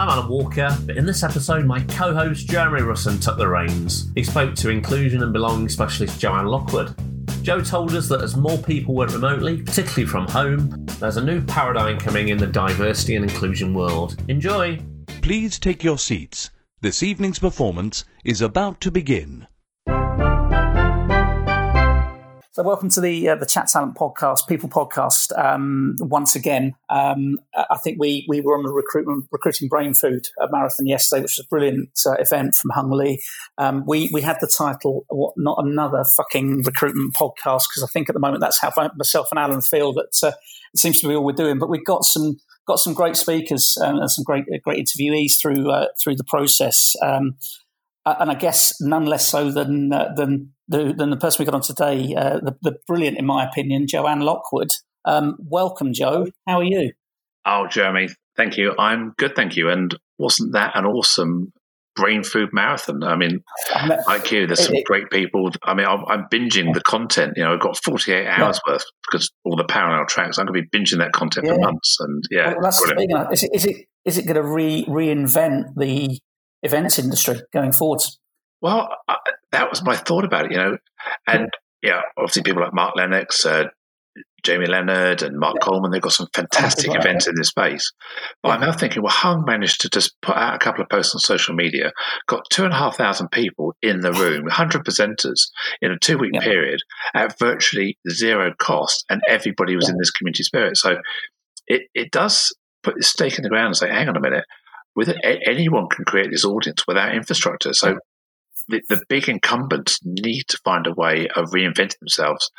I'm Alan Walker, but in this episode, my co host Jeremy Russon took the reins. He spoke to inclusion and belonging specialist Joanne Lockwood. Jo told us that as more people work remotely, particularly from home, there's a new paradigm coming in the diversity and inclusion world. Enjoy! Please take your seats. This evening's performance is about to begin. So, welcome to the uh, the Chat Talent podcast, People Podcast. Um, once again, um, I think we we were on the recruitment recruiting brain food marathon yesterday, which was a brilliant uh, event from Hung Lee. Um, we we had the title "What Not Another Fucking Recruitment Podcast" because I think at the moment that's how myself and Alan feel that uh, it seems to be all we're doing. But we've got some got some great speakers um, and some great great interviewees through uh, through the process. Um, and I guess none less so than uh, than the, than the person we got on today, uh, the, the, brilliant, in my opinion, Joanne Lockwood. Um, welcome, Jo. How are you? Oh, Jeremy, thank you. I'm good, thank you. And wasn't that an awesome brain food marathon? I mean, like you, there's some it, great people. I mean, I'm, I'm binging the content. You know, I've got 48 hours yeah. worth because all the parallel tracks. I'm going to be binging that content yeah. for months. And yeah, well, that's is it, is it is it going to re- reinvent the events industry going forwards? Well, I, that was my thought about it, you know. And yeah, obviously people like Mark Lennox, uh, Jamie Leonard, and Mark yeah. Coleman, they've got some fantastic events in this space. But yeah. I'm now thinking, well, Hung managed to just put out a couple of posts on social media, got two and a half thousand people in the room, 100 presenters in a two week yeah. period at virtually zero cost, and everybody was in this community spirit. So it, it does put the stake in the ground and say, hang on a minute, with it, anyone can create this audience without infrastructure. So the, the, big incumbents need to find a way of reinventing themselves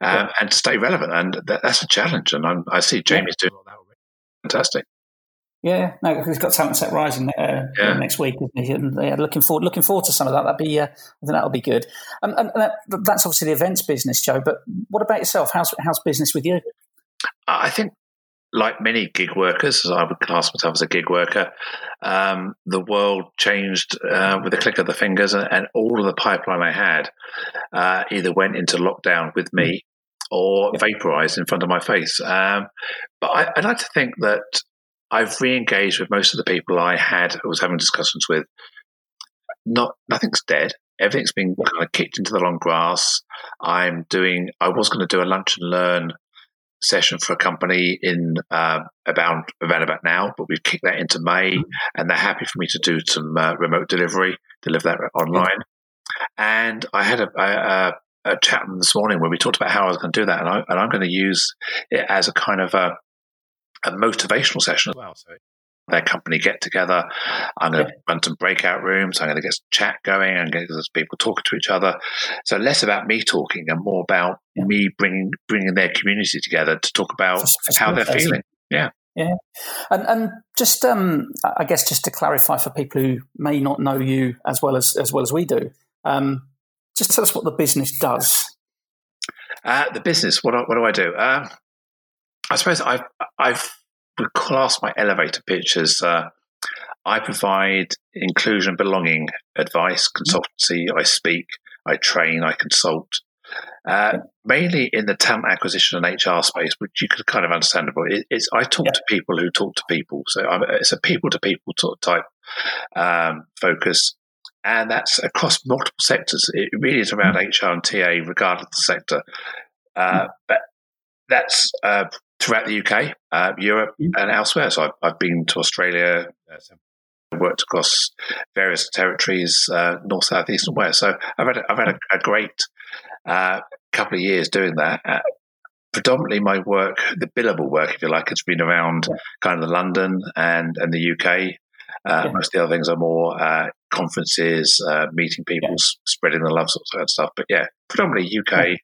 um, yeah. and to stay relevant. And that, that's a challenge. And I'm, i see Jamie's doing all that. Fantastic. Yeah, no, he's got Talent set Rising uh, yeah. next week, and yeah, looking forward, looking forward to some of that. That'd be, uh, I think that'll be good. Um, and, and that, that's obviously the events business, Jo. But what about yourself? How's how's business with you? I think like many gig workers, as I would class myself as a gig worker, um, the world changed uh, with a click of the fingers, and, and, all of the pipeline I had uh, either went into lockdown with me or vaporized in front of my face. Um, but I, would like to think that I've re-engaged with most of the people I had, was having discussions with. Not nothing's dead. Everything's been kind of kicked into the long grass. I'm doing. I was going to do a lunch and learn session for a company in uh, about around about now, but we've kicked that into May, mm-hmm. and they're happy for me to do some uh, remote delivery, deliver that online. And I had a, a, a, chat this morning where we talked about how I was going to do that, and, I, and I'm going to use it as a kind of a, a motivational session as well. So their company get together. I'm going to run some breakout rooms. I'm going to get some chat going and get people talking to each other. So less about me talking and more about yeah. me bringing bringing their community together to talk about for, for how they're feeling. Yeah. Yeah, and and just um, I guess just to clarify for people who may not know you as well as as well as we do, um, just tell us what the business does. Uh, the business, what what do I do? Uh, I suppose I've I've class my elevator pitch as uh, I provide inclusion, belonging advice, consultancy. I speak, I train, I consult, uh, mainly in the talent acquisition and HR space, which you could kind of understandable. It, it's I talk yeah. to people who talk to people, so I'm, it's a people to people type um, focus, and that's across multiple sectors. It really is around mm-hmm. HR and TA, regardless of the sector. Uh, mm-hmm. But that's uh, throughout the UK, uh, Europe, mm. and elsewhere. So I've, I've been to Australia, uh, worked across various territories, uh, north, south, east, and west. So I've had a, I've had a, a great uh, couple of years doing that. Uh, predominantly, my work, the billable work, if you like, has been around yeah. kind of London and and the UK. Uh, yeah. Most of the other things are more conferences, meeting people, yeah. spreading the love, sort of stuff. But yeah, predominantly UK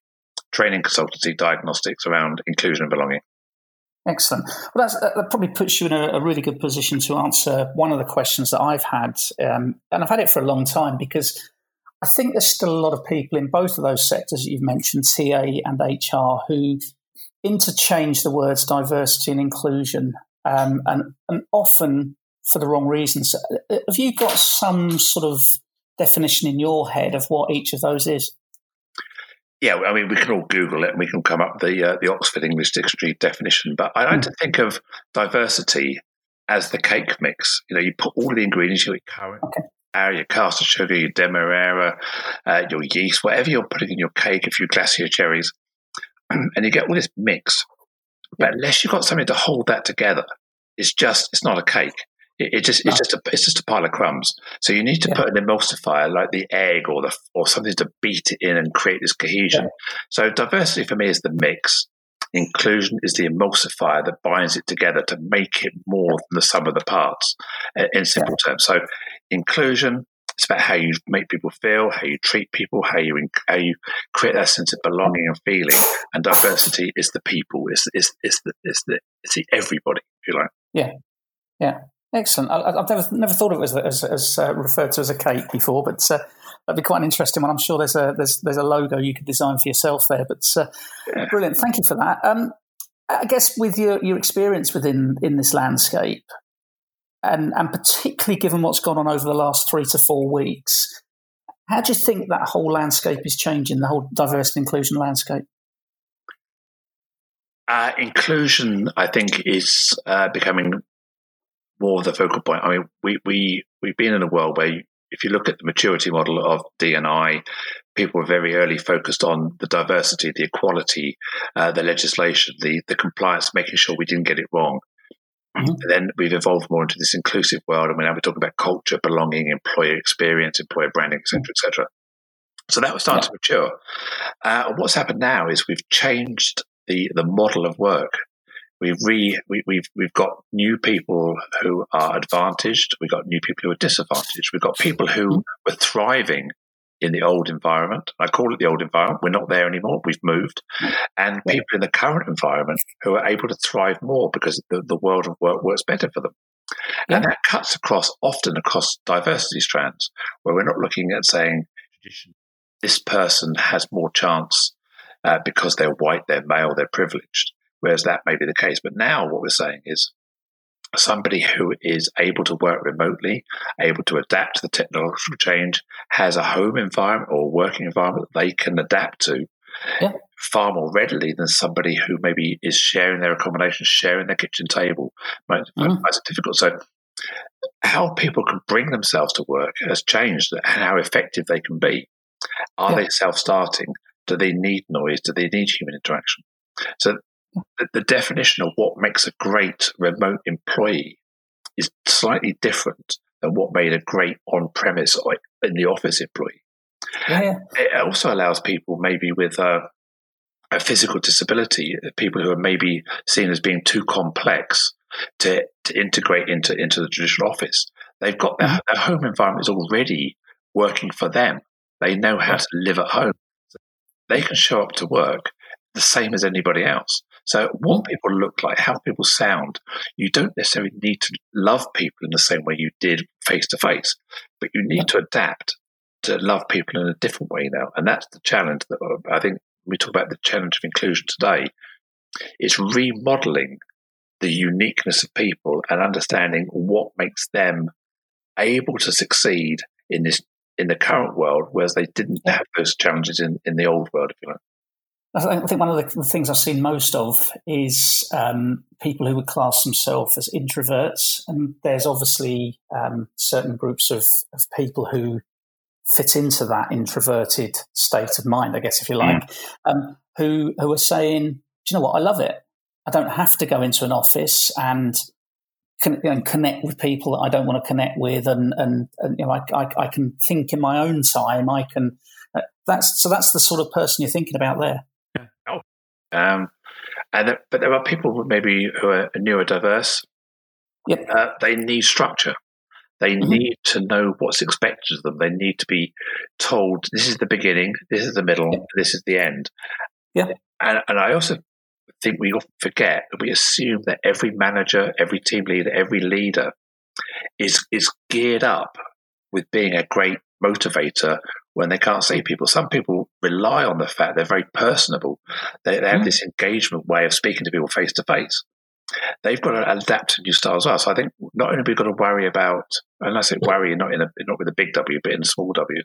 training consultancy diagnostics around inclusion and belonging. Excellent. Well, that probably puts you in a, a, really good position to answer one of the questions that I've had, um, and I've had it for a long time because I think there's still a lot of people in both of those sectors that you've mentioned, TA and HR, who interchange the words diversity and inclusion, um, and, and often for the wrong reasons. Have you got some sort of definition in your head of what each of those is? Yeah, I mean, we can all Google it and we can come up with the uh, the Oxford English Dictionary definition. But I like to think of diversity as the cake mix. You know, you put all the ingredients, your currant, okay. Uh, your caster sugar, your demerara, uh, your yeast, whatever you're putting in your cake, a few glacier cherries, and you get all this mix. But unless you've got something to hold that together, it's just it's not a cake. It, it just no. it's just a it's just a pile of crumbs. So you need to yeah. put an emulsifier like the egg or the or something to beat it in and create this cohesion. Yeah. So diversity for me is the mix. Inclusion is the emulsifier that binds it together to make it more than the sum of the parts. Uh, in simple yeah. terms, so inclusion it's about how you make people feel, how you treat people, how you how you create that sense of belonging and feeling. And diversity is the people. It's it's it's the it's the it's the everybody. If you like. Yeah, yeah. Excellent. I, have never never thought of it as, as, as uh, referred to as a cake before, but uh, that'd be quite an interesting one. I'm sure there's a there's there's a logo you could design for yourself there. But uh, yeah. brilliant. Thank you for that. Um, I guess with your your experience within in this landscape, and and particularly given what's gone on over the last three to four weeks, how do you think that whole landscape is changing? The whole diversity and inclusion landscape. Uh, inclusion, I think, is uh, becoming more the focal point. I mean, we we we've been in a world where you, if you look at the maturity model of DNI, people were very early focused on the diversity, the equality, uh, the legislation, the the compliance, making sure we didn't get it wrong. Mm-hmm. And then we've evolved more into this inclusive world, and now we're talking about culture, belonging, employer experience, employer branding, etc., etc. So that was starting yeah. to mature. Uh, what's happened now is we've changed the the model of work we've re we, we've we've got new people who are advantaged. We've got new people who are disadvantaged. We've got people who were thriving in the old environment. I call it the old environment. We're not there anymore. We've moved, and people in the current environment who are able to thrive more because the, the world of work works better for them. And that cuts across often across diversity strands, where we're not looking at saying this person has more chance uh, because they're white, they're male, they're privileged whereas that may be the case. But now what we're saying is somebody who is able to work remotely, able to adapt to the technological change, has a home environment or working environment that they can adapt to yeah. far more readily than somebody who maybe is sharing their accommodation, sharing their kitchen table. Might, mm. it difficult. So how people can bring themselves to work has changed and how effective they can be. Are yeah. they self-starting? Do they need noise? Do they need human interaction? So the, the definition of what makes a great remote employee is slightly different than what made a great on-premise or in the office employee. Yeah. It also allows people maybe with a, a, physical disability, people who are maybe seen as being too complex to, to integrate into, into the traditional office. They've got their, mm-hmm. their home environment is already working for them. They know how to live at home. They can show up to work the same as anybody else. So, what people look like, how people sound, you don't necessarily need to love people in the same way you did face to face, but you need to adapt to love people in a different way now. And that's the challenge that uh, I think we talk about the challenge of inclusion today. It's remodeling the uniqueness of people and understanding what makes them able to succeed in this in the current world, whereas they didn't have those challenges in, in the old world, if you like. I think one of the things I've seen most of is um, people who would class themselves as introverts, and there's obviously um, certain groups of, of people who fit into that introverted state of mind, I guess, if you like, um, who who are saying, "Do you know what? I love it. I don't have to go into an office and." You connect with people that I don't want to connect with, and and, and you know, I, I, I can think in my own time. I can. Uh, that's so. That's the sort of person you're thinking about there. Um, and but there are people who maybe who are neurodiverse. Yep. Uh, they need structure. They mm-hmm. need to know what's expected of them. They need to be told this is the beginning, this is the middle, yep. this is the end. Yeah. And, and I also think we often forget that we assume that every manager, every team leader, every leader is is geared up with being a great motivator when they can't see people. Some people rely on the fact they're very personable. They, they have mm. this engagement way of speaking to people face to face. They've got to adapt to new styles as well. So I think not only have we got to worry about, and I say worry not in a, not with a big W, but in a small W,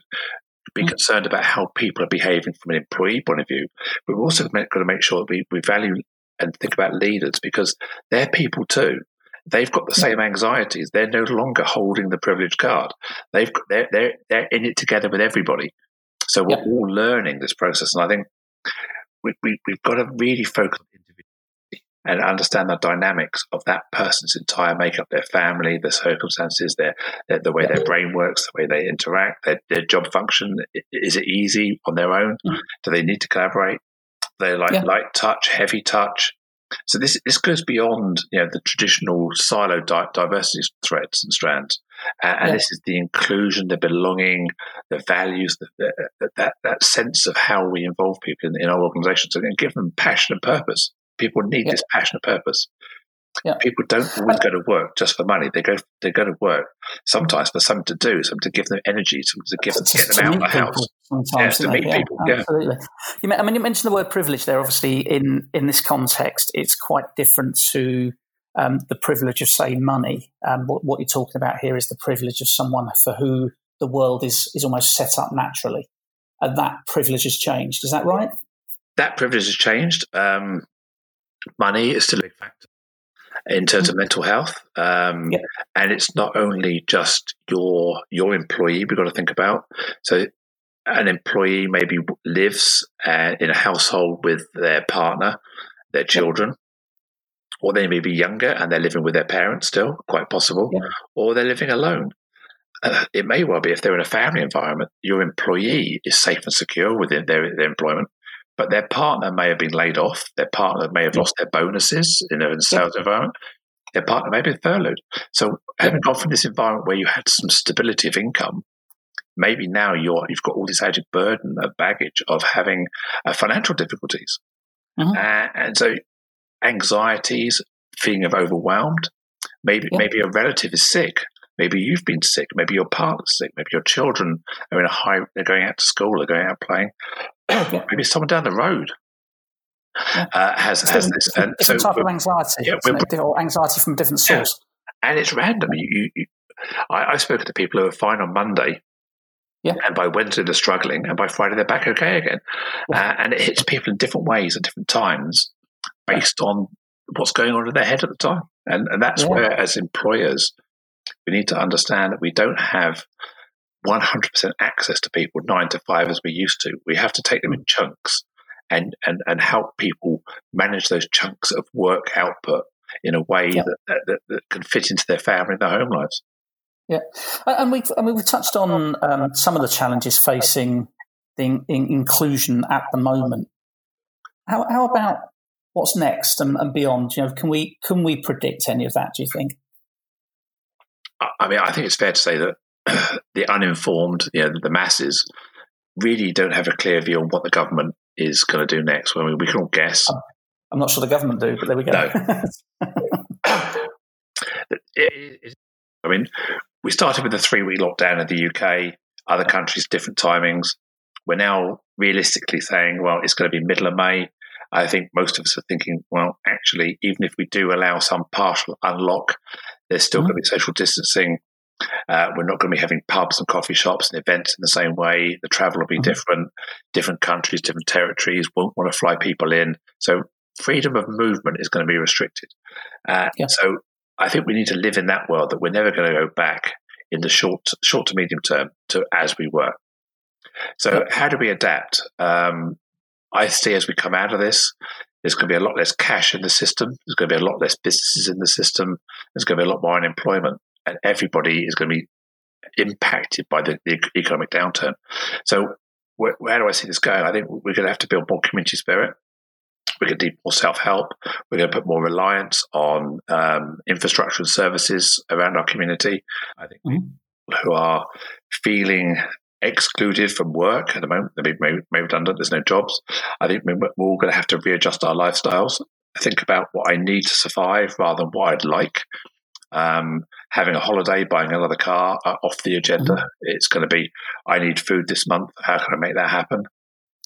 be mm. concerned about how people are behaving from an employee point of view, we've also got to make sure that we, we value and think about leaders because they're people too. They've got the same anxieties. They're no longer holding the privileged card. They've got, they're they're they're in it together with everybody. So we're Yeah. all learning this process, and I think we, we we've got to really focus on individuality and understand the dynamics of that person's entire makeup, their family, their circumstances, their, their the way their brain works, the way they interact, their, their job function. Is it easy on their own? Mhm. Do they need to collaborate? They like Yeah. light touch, heavy touch. So this this goes beyond you know the traditional silo di- diversity threads and strands, and, and Yeah. this is the inclusion, the belonging, the values, the, the, that that sense of how we involve people in, in our organisations and give them passion and purpose. People need Yeah. this passion and purpose. Yeah. People don't always go to work just for money. They go they go to work sometimes for something to do, something to give them energy, something to give them to, get them out of the house. sometimes. Yeah, to they? meet people, yeah. absolutely. You, I mean, you mentioned the word privilege there. Obviously, in in this context, it's quite different to um, the privilege of, say, money. Um, what, what you're talking about here is the privilege of someone for who the world is is almost set up naturally, and that privilege has changed. Is that right? that privilege has changed. Um, money is still a big factor in terms of mental health, um, Yeah. and it's not only just your your employee. We've got to think about so. An employee maybe lives uh, in a household with their partner, their children, or they may be younger and they're living with their parents still, quite possible, Yeah. or they're living alone. Uh, it may well be if they're in a family environment, your employee is safe and secure within their, their employment, but their partner may have been laid off. Their partner may have lost their bonuses in a sales environment. Their partner may be furloughed. So, having gone from this environment where you had some stability of income, maybe now you're you've got all this added burden of baggage of having uh, financial difficulties. Uh, and so anxieties, feeling of overwhelmed. Maybe Yeah. maybe a relative is sick. Maybe you've been sick. Maybe your partner's sick. Maybe your children are in a high. They're going out to school. They're going out playing. Yeah. Maybe someone down the road Yeah. uh, has It's has this. And different so type of anxiety, yeah, it? Or anxiety from a different Yeah. source. and it's random. You, you, I, I've spoken to people who are fine on Monday, Yeah. and by Wednesday they're struggling, and by Friday they're back okay again. Yeah. Uh, and it hits people in different ways at different times, based on what's going on in their head at the time. And and that's Yeah. where, as employers, we need to understand that we don't have 100% access to people nine to five as we used to. We have to take them in chunks and, and, and help people manage those chunks of work output in a way that, that, that can fit into their family and their home lives. Yeah, and we've I mean we've touched on um, some of the challenges facing the in, in- inclusion at the moment. How how about what's next and, and beyond? You know, can we can we predict any of that? Do you think? I mean, I think it's fair to say that the uninformed, you know, the masses, really don't have a clear view on what the government is going to do next. I mean, we can all guess. I'm not sure the government do, but there we go. It- I mean, we started with a three week lockdown in the UK, other countries, different timings. We're now realistically saying, well, it's going to be middle of May. I think most of us are thinking, well, actually, even if we do allow some partial unlock, there's still Mhm. going to be social distancing. Uh, we're not going to be having pubs and coffee shops and events in the same way. The travel will be Mhm. different. Different countries, different territories won't want to fly people in. So freedom of movement is going to be restricted. Uh, Yeah. So I think we need to live in that world that we're never going to go back in the short, short to medium term to as we were. So Yeah. how do we adapt? Um, I see as we come out of this, there's going to be a lot less cash in the system. There's going to be a lot less businesses in the system. There's going to be a lot more unemployment, and everybody is going to be impacted by the, the economic downturn. So where, where do I see this going? I think we're going to have to build more community spirit. We're going to need more self help. We're going to put more reliance on um, infrastructure and services around our community. I think Mhm. people who are feeling excluded from work at the moment, they're being made, redundant, there's no jobs. I think we're, we're all going to have to readjust our lifestyles, think about what I need to survive rather than what I'd like. Um, having a holiday, buying another car uh, off the agenda. It's going to be, I need food this month. How can I make that happen?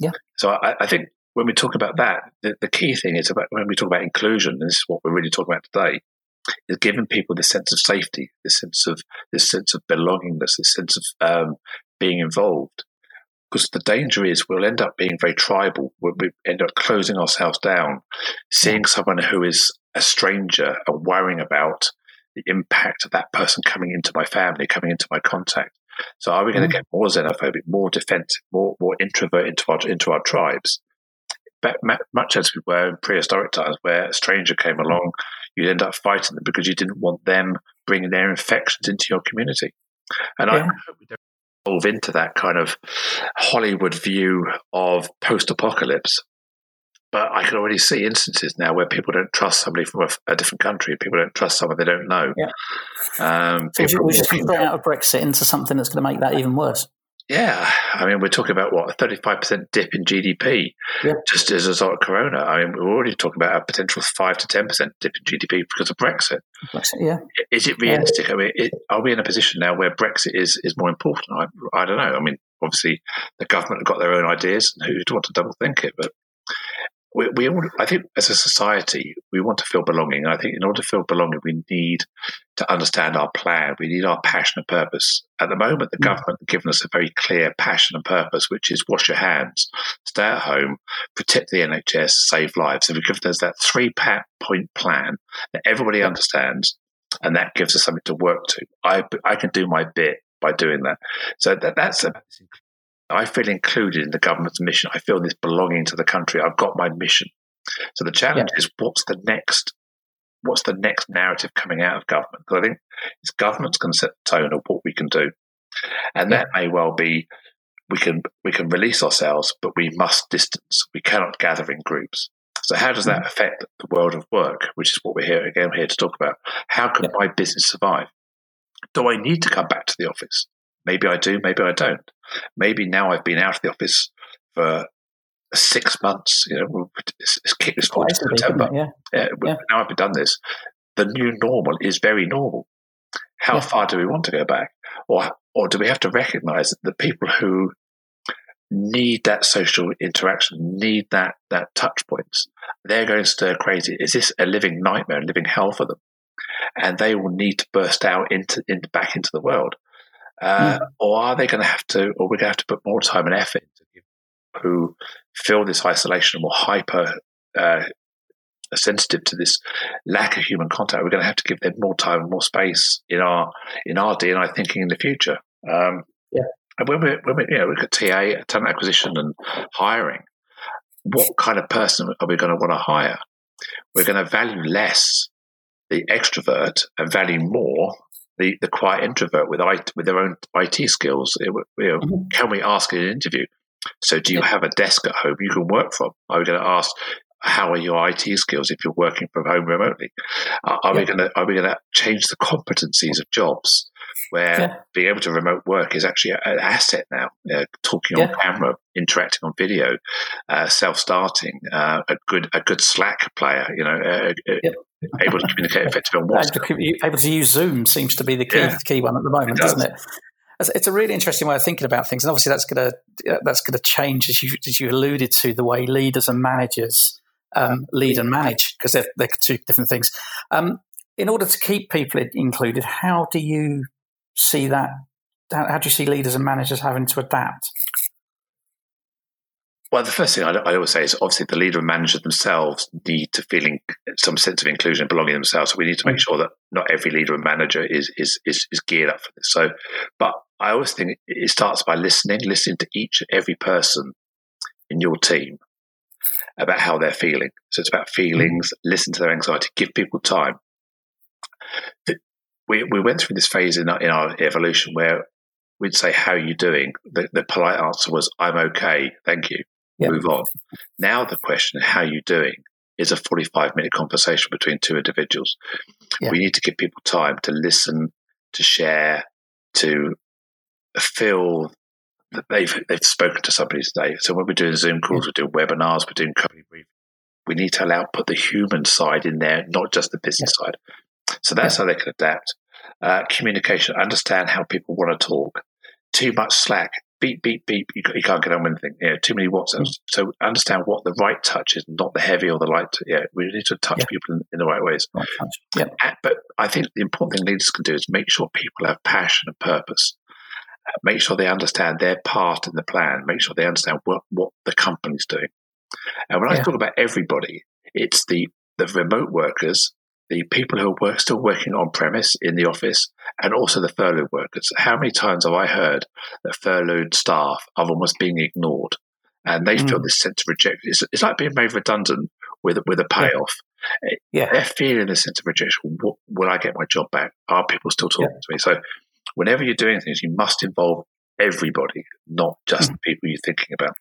Yeah. So I, I think when we talk about that, the, the key thing is about when we talk about inclusion, and this is what we're really talking about today, is giving people this sense of safety, this sense of this sense of belongingness, this sense of um, being involved. Because the danger is we'll end up being very tribal. We'll we end up closing ourselves down, seeing someone who is a stranger and worrying about the impact of that person coming into my family, coming into my contact. So are we going to mm. get more xenophobic, more defensive, more more introvert into our into our tribes? But much as we were in prehistoric times, where a stranger came along, you'd end up fighting them because you didn't want them bringing their infections into your community. And yeah. I hope we don't evolve into that kind of Hollywood view of post-apocalypse but I can already see instances now where people don't trust somebody from a, a different country. People don't trust someone they don't know. Yeah. Um, so we're just going to out of Brexit into something that's going to make that even worse. Yeah, I mean, we're talking about what a thirty-five percent dip in GDP yeah. just as a result of Corona. I mean, we're already talking about a potential five to ten percent dip in GDP because of Brexit. Brexit, yeah. Is it realistic? Yeah. I mean, it, are we in a position now where Brexit is is more important? I, I don't know. I mean, obviously, the government have got their own ideas, and who'd want to double think it? But we, we all, I think as a society, we want to feel belonging. I think in order to feel belonging, we need to understand our plan. We need our passion and purpose. At the moment, the mm. government have given us a very clear passion and purpose, which is wash your hands, stay at home, protect the NHS, save lives. So we've given us that three point plan that everybody understands, and that gives us something to work to. I, I can do my bit by doing that. So that, that's a I feel included in the government's mission. I feel this belonging to the country. I've got my mission. So the challenge yeah. is what's the next what's the next narrative coming out of government? Because I think it's government's going to set the tone of what we can do. And yeah. that may well be we can we can release ourselves, but we must distance. We cannot gather in groups. So how does that mm. affect the world of work, which is what we're here again here to talk about? How can yeah. my business survive? Do I need to come back to the office? Maybe I do, maybe I don't. Maybe now I've been out of the office for six months. You know, it's, it's kicked this forward to September. Yeah. Yeah, yeah. Now I've done this. The new normal is very normal. How yeah. far do we want to go back, or or do we have to recognise that the people who need that social interaction, need that that touch points, they're going to stir crazy. Is this a living nightmare, a living hell for them? And they will need to burst out into, into back into the world. Uh, mm. Or are they going to have to, or we're going to have to put more time and effort into people who feel this isolation, more hyper uh, sensitive to this lack of human contact? We're going to have to give them more time and more space in our in our DNI thinking in the future. Um, yeah. And when we when we you know look at TA, talent acquisition, and hiring, what kind of person are we going to want to hire? We're going to value less the extrovert and value more the, the quiet introvert with IT, with their own IT skills. It, you know, mm-hmm. Can we ask in an interview? So, do you have a desk at home you can work from? Are we going to ask how are your IT skills if you're working from home remotely? are yeah. we going to are we going to change the competencies of jobs where yeah. being able to remote work is actually an asset now? Uh, talking yeah. on camera, interacting on video, uh, self starting, uh, a good a good Slack player, you know, able to communicate effectively on WhatsApp. Able to use Zoom seems to be the key key one at the moment, it does. doesn't it? It's a really interesting way of thinking about things, and obviously that's going to that's going to change as you as you alluded to the way leaders and managers um, lead and manage because they're, they're two different things. Um, in order to keep people included, how do you see that? How, how, do you see leaders and managers having to adapt? Well, the first thing I, I, always say is obviously the leader and manager themselves need to feeling some sense of inclusion and belonging themselves. So we need to make mm. sure that not every leader and manager is is is, is geared up for this. So, but I always think it starts by listening, listening to each and every person in your team about how they're feeling. So it's about feelings, mm-hmm. listen to their anxiety, give people time. We, we went through this phase in our, in our evolution where we'd say, How are you doing? The, the polite answer was, I'm okay, thank you. Yep. Move on. Now the question, How are you doing? is a 45 minute conversation between two individuals. Yep. We need to give people time to listen, to share, to feel that they've they've spoken to somebody today. So when we're doing Zoom calls, we're doing webinars, we're doing company brief. We need to allow put the human side in there, not just the business side. So that's how they can adapt. Uh, communication, understand how people want to talk. Too much slack, beep, beep, beep. You, you can't get on with anything. You know, too many WhatsApps. Mm. So understand what the right touch is, not the heavy or the light. Yeah, we need to touch yeah. people in, in, the right ways. Right yeah. But I think the important thing leaders can do is make sure people have passion and purpose make sure they understand their part in the plan, make sure they understand what, what the company's doing. And when yeah. I talk about everybody, it's the, the remote workers the people who are still working on premise in the office and also the furloughed workers. How many times have I heard that furloughed staff are almost being ignored and they mm. feel this sense of rejection? It's, it's, like being made redundant with, with a payoff. Yeah. They're feeling this sense of rejection. Will I get my job back? Are people still talking yeah. to me? So, whenever you're doing things, you must involve everybody, not just mm. the people you're thinking about.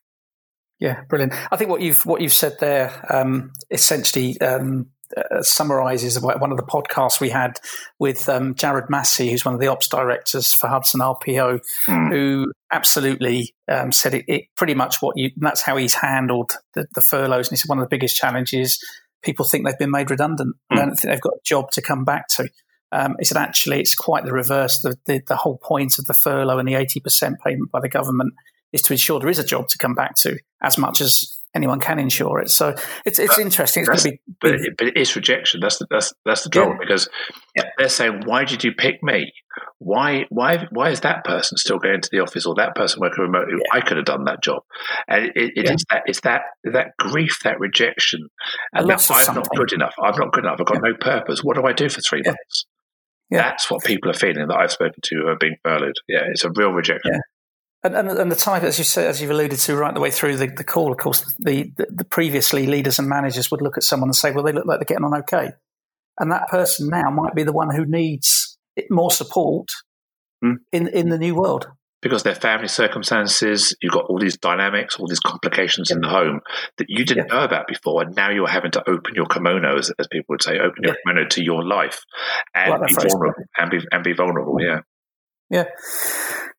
Yeah, brilliant. I think what you've what you've said there um, essentially um, uh, summarizes one of the podcasts we had with um, Jared Massey, who's one of the ops directors for Hudson RPO, mm. who absolutely um, said it, it, pretty much what you. that's how he's handled the, the, furloughs, and he said one of the biggest challenges. People think they've been made redundant. Mm. They don't think they've got a job to come back to. Um, he said actually it's quite the reverse. The, the, the whole point of the furlough and the eighty percent payment by the government is to ensure there is a job to come back to, as much as anyone can insure it. So it's it's uh, interesting. It's going to be, but, it, but it is rejection. That's the that's that's the trouble yeah. because yeah. they're saying, "Why did you pick me? Why why why is that person still going to the office or that person working remotely? Yeah. I could have done that job." And it, it is that it's that that grief, that rejection, and that I'm not good enough. I'm not good enough. I've got no purpose. What do I do for three months? That's what people are feeling that I've spoken to who are being furloughed. Yeah, it's a real rejection. And, and, and, the type, as you say, as you've alluded to right the way through the, the call, of course, the, the, the, previously leaders and managers would look at someone and say, well, they look like they're getting on okay. And that person now might be the one who needs more support mm. in, in the new world. Because their family circumstances, you've got all these dynamics, all these complications yeah. in the home that you didn't yeah. know about before. And now you're having to open your kimono, as, as people would say, open your yeah. kimono to your life and, be vulnerable, and, be, and be vulnerable. Yeah. Yeah.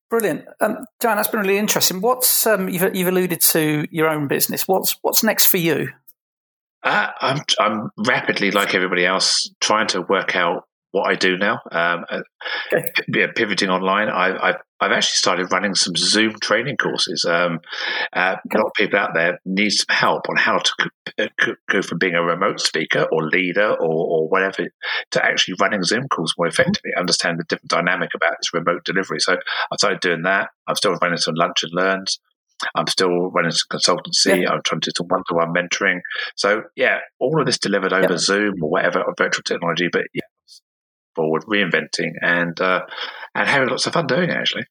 Brilliant, um, Joanne. That's been really interesting. What's um, you've, you've alluded to your own business. What's what's next for you? Uh, I'm I'm rapidly, like everybody else, trying to work out what I do now. Um, uh, okay. p- pivoting online, I, I've I've actually started running some Zoom training courses. Um, uh, okay. A lot of people out there need some help on how to uh, go from being a remote speaker or leader or, or whatever to actually running Zoom calls more effectively, mm-hmm. understand the different dynamic about this remote delivery. So I started doing that. I'm still running some lunch and learns. I'm still running some consultancy. Yeah. I'm trying to do some one-to-one mentoring. So yeah, all of this delivered over yeah. Zoom or whatever virtual technology. But yeah, forward, reinventing, and uh, and having lots of fun doing it. Actually,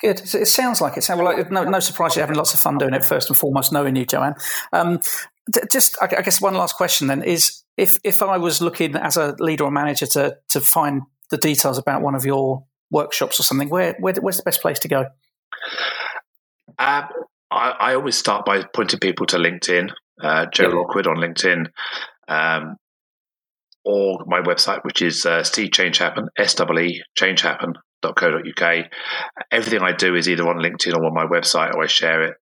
good. It sounds like it. Sounds like no, no surprise you're having lots of fun doing it. First and foremost, knowing you, Joanne. Um, just, I guess, one last question then is: if if I was looking as a leader or manager to to find the details about one of your workshops or something, where, where where's the best place to go? Um, I, I, always start by pointing people to LinkedIn. Uh, Jo yeah. Lockwood on LinkedIn. Um, or my website, which is uh, see change happen, S E changehappen.co.uk. Everything I do is either on LinkedIn or on my website, or I share it.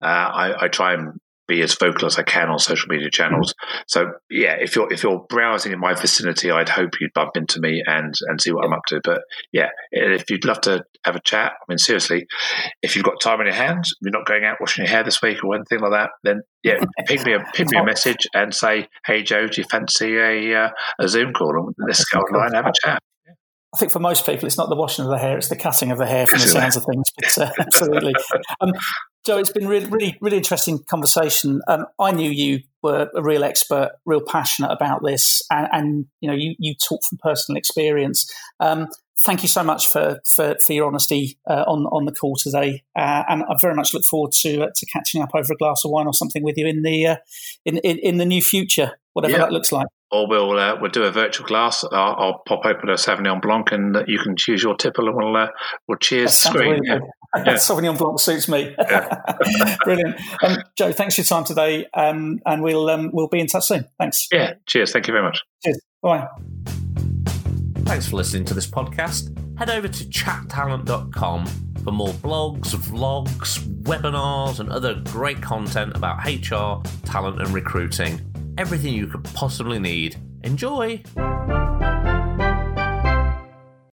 Uh, I, I, try and be as vocal as I can on social media channels. So yeah, if you're if you're browsing in my vicinity, I'd hope you'd bump into me and and see what I'm up to. But yeah, if you'd love to have a chat, I mean seriously, if you've got time on your hands, you're not going out washing your hair this week or anything like that, then yeah, ping me a ping me a message and say, hey Jo, do you fancy a uh, a Zoom call and let's go online and have a chat. I think for most people, it's not the washing of the hair; it's the cutting of the hair, from the sounds of things. But uh, absolutely, um, Jo, it's been really, really, really interesting conversation. Um, I knew you were a real expert, real passionate about this, and, and you know, you you talk from personal experience. Um, thank you so much for for, for your honesty uh, on on the call today, uh, and I very much look forward to uh, to catching up over a glass of wine or something with you in the uh, in, in, in the new future, whatever yeah. that looks like or we'll uh, we'll do a virtual glass. I'll, I'll, pop open a Sauvignon Blanc, and you can choose your tipple, and we'll uh, we'll cheers screen. Yeah. yeah. Sauvignon Blanc suits me. Yeah. Brilliant, um, Jo. Thanks for your time today, um, and we'll um, we'll be in touch soon. Thanks. Yeah. Cheers. Thank you very much. Cheers. Bye. Thanks for listening to this podcast. Head over to chattalent.com for more blogs, vlogs, webinars, and other great content about HR, talent, and recruiting everything you could possibly need. Enjoy!